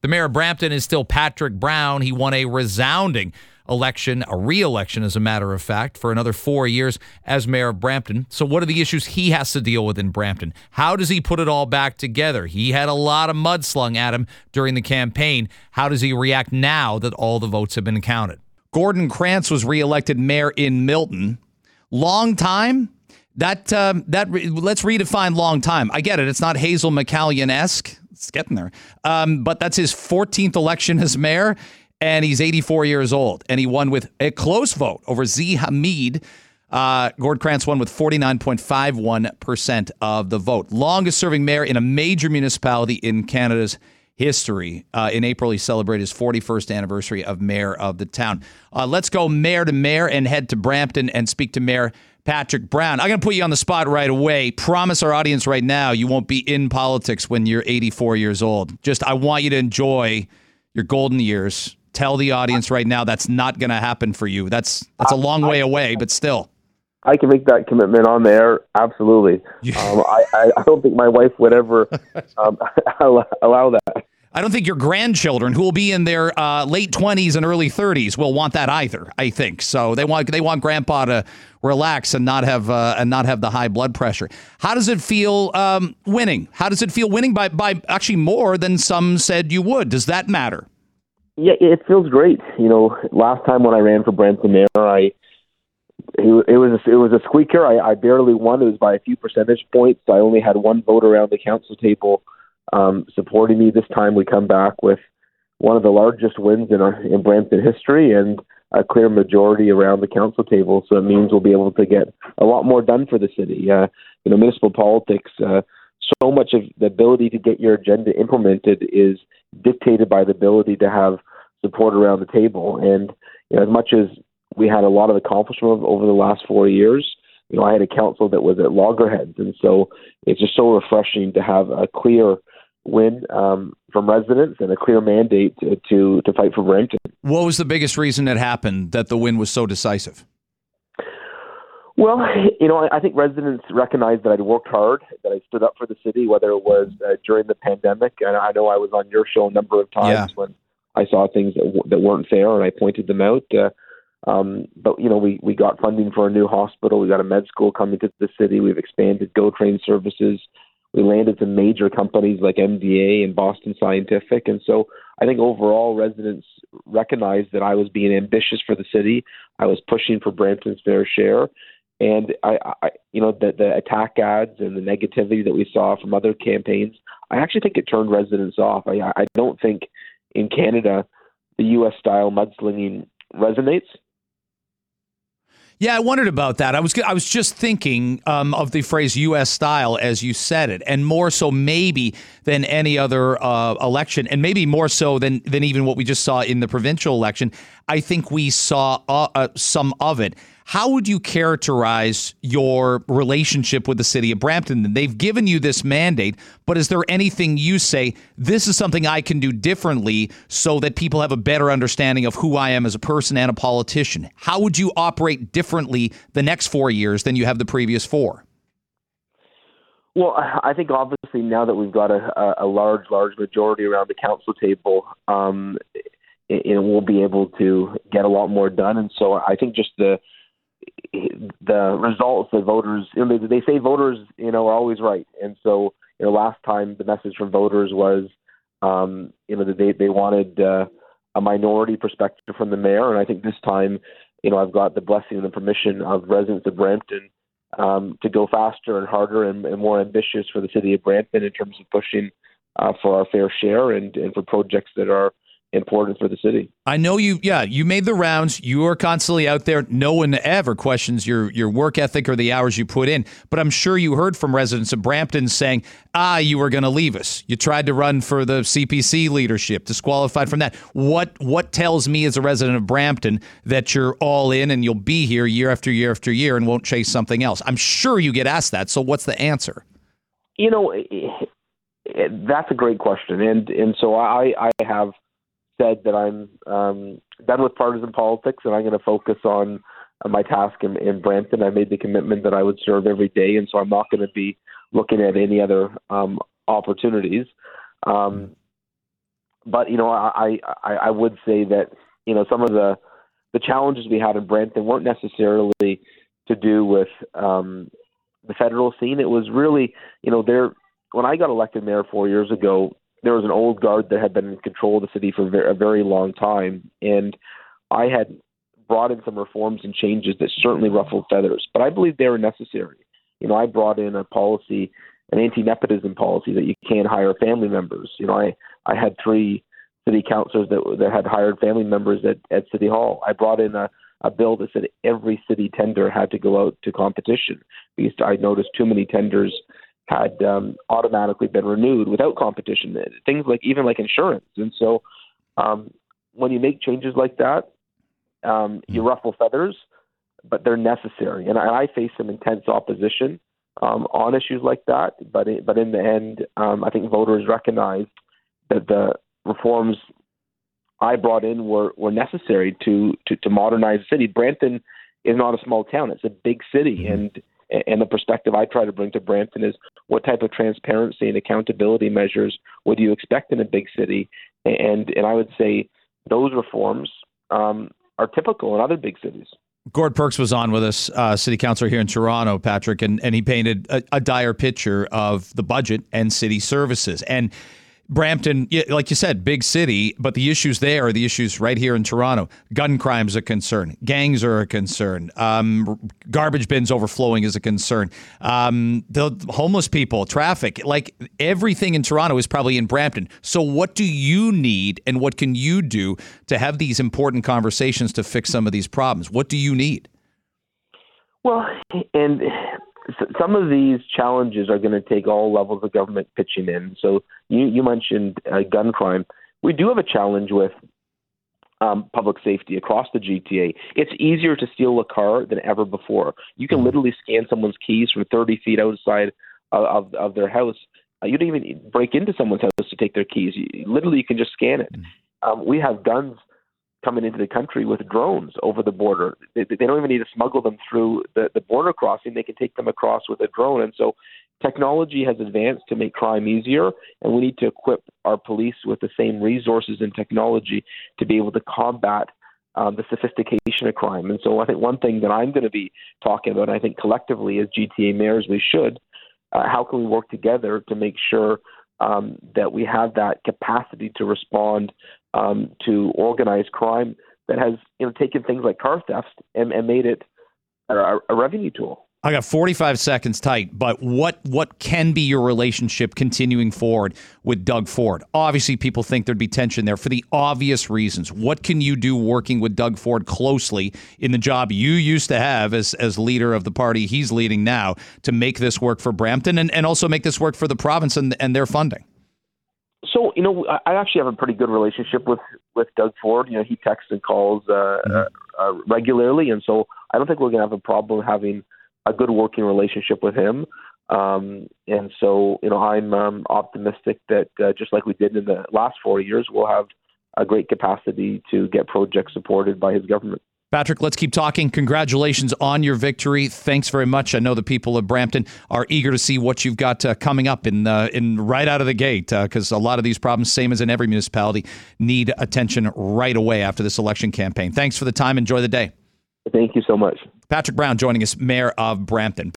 The mayor of Brampton is still Patrick Brown. He won a resounding election, a re election, as a matter of fact, for another four years as mayor of Brampton. So, what are the issues he has to deal with in Brampton? How does he put it all back together? He had a lot of mud slung at him during the campaign. How does he react now that all the votes have been counted? Gordon Krantz was reelected mayor in Milton. Long time. That um, that let's redefine long time. I get it. It's not Hazel McCallion esque. It's getting there. Um, but that's his 14th election as mayor, and he's 84 years old, and he won with a close vote over Zee Hamid. Uh, Gord Krantz won with 49.51% of the vote. Longest serving mayor in a major municipality in Canada's history. Uh, in April, he celebrated his 41st anniversary of mayor of the town. Uh, let's go mayor to mayor and head to Brampton and speak to Mayor Patrick Brown. I'm going to put you on the spot right away. Promise our audience right now you won't be in politics when you're 84 years old. Just, I want you to enjoy your golden years. Tell the audience right now that's not going to happen for you. That's that's a long way away, but still. I can make that commitment on there. Absolutely. Um, I, I don't think my wife would ever um, allow that. I don't think your grandchildren, who will be in their uh, late twenties and early thirties, will want that either. I think so. They want they want Grandpa to relax and not have uh, and not have the high blood pressure. How does it feel um, winning? How does it feel winning by by actually more than some said you would? Does that matter? Yeah, it feels great. You know, last time when I ran for Brampton Mayor, I it, was a, it was a squeaker. I, I barely won. It was by a few percentage points. I only had one vote around the council table um, supporting me. This time we come back with one of the largest wins in our in Brampton history and a clear majority around the council table. So it means we'll be able to get a lot more done for the city. Uh, you know, municipal politics. Uh, so much of the ability to get your agenda implemented is dictated by the ability to have support around the table. And you know, as much as we had a lot of accomplishment over the last four years, you know, I had a council that was at loggerheads, and so it's just so refreshing to have a clear win um, from residents and a clear mandate to, to, to fight for Brampton. What was the biggest reason it happened that the win was so decisive? Well, you know, I think residents recognized that I'd worked hard, that I stood up for the city, whether it was uh, during the pandemic, and I know I was on your show a number of times yeah. when I saw things that, w- that weren't fair, and I pointed them out. Uh, um, but you know, we we got funding for a new hospital. We got a med school coming to the city. We've expanded Go Train services. We landed some major companies like MDA and Boston Scientific, and so I think overall residents recognized that I was being ambitious for the city. I was pushing for Brampton's fair share, and I, I you know, the the attack ads and the negativity that we saw from other campaigns. I actually think it turned residents off. I I don't think in Canada the U.S. style mudslinging resonates. Yeah, I wondered about that. I was I was just thinking um, of the phrase U.S. style as you said it, and more so maybe than any other uh, election, and maybe more so than than even what we just saw in the provincial election. I think we saw uh, uh, some of it. How would you characterize your relationship with the city of Brampton? They've given you this mandate, but is there anything you say, this is something I can do differently so that people have a better understanding of who I am as a person and a politician? How would you operate differently the next four years than you have the previous four? Well, I think obviously now that we've got a, a large, large majority around the council table, um, it, we'll be able to get a lot more done. And so I think just the the results that voters you know, they, they say voters you know are always right and so you know last time the message from voters was um you know that they they wanted uh, a minority perspective from the mayor and i think this time you know i've got the blessing and the permission of residents of brampton um to go faster and harder and, and more ambitious for the city of brampton in terms of pushing uh, for our fair share and and for projects that are important for the city. I know you yeah, you made the rounds. You are constantly out there. No one ever questions your your work ethic or the hours you put in. But I'm sure you heard from residents of Brampton saying, "Ah, you were going to leave us. You tried to run for the CPC leadership, disqualified from that." What what tells me as a resident of Brampton that you're all in and you'll be here year after year after year and won't chase something else? I'm sure you get asked that. So what's the answer? You know, that's a great question. And and so I I have said that I'm um, done with partisan politics and I'm going to focus on uh, my task in, in Brampton. I made the commitment that I would serve every day, and so I'm not going to be looking at any other um, opportunities. Um, but you know, I, I I would say that you know some of the the challenges we had in Brampton weren't necessarily to do with um, the federal scene. It was really, you know, there. When I got elected mayor four years ago, there was an old guard that had been in control of the city for a very long time, and I had brought in some reforms and changes that certainly ruffled feathers, but I believe they were necessary. You know, I brought in a policy, an anti-nepotism policy that you can't hire family members. You know, I I had three city councilors that that had hired family members at at City Hall. I brought in a a bill that said every city tender had to go out to competition because I noticed too many tenders had um, automatically been renewed without competition. Things like even like insurance, and so um, when you make changes like that, um, you mm. ruffle feathers, but they're necessary. And I, I face some intense opposition um, on issues like that, but it, but in the end, um, I think voters recognized that the reforms I brought in were, were necessary to, to, to modernize the city. Brampton is not a small town; it's a big city, mm-hmm. and and the perspective I try to bring to Brampton is what type of transparency and accountability measures would you expect in a big city? And and I would say those reforms um, are typical in other big cities. Gord Perks was on with us, uh, city councilor here in Toronto, Patrick, and, and he painted a, a dire picture of the budget and city services. And Brampton, like you said, big city, but the issues there are the issues right here in Toronto. Gun crime's a concern. Gangs are a concern. Um, garbage bins overflowing is a concern. Um, the homeless people, traffic, like everything in Toronto is probably in Brampton. So, what do you need and what can you do to have these important conversations to fix some of these problems? What do you need? Well, and some of these challenges are going to take all levels of government pitching in. So you, you mentioned uh, gun crime. We do have a challenge with um, public safety across the GTA. It's easier to steal a car than ever before. You can mm-hmm. literally scan someone's keys from 30 feet outside of, of, of their house. Uh, you don't even break into someone's house to take their keys. You, literally, you can just scan it. Mm-hmm. Um, we have guns coming into the country with drones over the border. They, they don't even need to smuggle them through the, the border crossing. They can take them across with a drone. And so technology has advanced to make crime easier, and we need to equip our police with the same resources and technology to be able to combat um, the sophistication of crime. And so I think one thing that I'm going to be talking about, I think collectively as GTA mayors we should, uh, how can we work together to make sure um, that we have that capacity to respond um, to organized crime that has you know taken things like car theft and, and made it a, a revenue tool. I got 45 seconds tight, but what what can be your relationship continuing forward with Doug Ford? Obviously, people think there'd be tension there for the obvious reasons. What can you do working with Doug Ford closely in the job you used to have as as leader of the party he's leading now to make this work for Brampton and, and also make this work for the province and, and their funding? So you know, I actually have a pretty good relationship with with Doug Ford. You know, he texts and calls uh, mm-hmm. uh, uh, regularly, and so I don't think we're going to have a problem having a good working relationship with him. Um, and so, you know, I'm um, optimistic that uh, just like we did in the last four years, we'll have a great capacity to get projects supported by his government. Patrick, let's keep talking. Congratulations on your victory. Thanks very much. I know the people of Brampton are eager to see what you've got uh, coming up in uh, in right out of the gate because uh, a lot of these problems, same as in every municipality, need attention right away after this election campaign. Thanks for the time. Enjoy the day. Thank you so much. Patrick Brown joining us, Mayor of Brampton.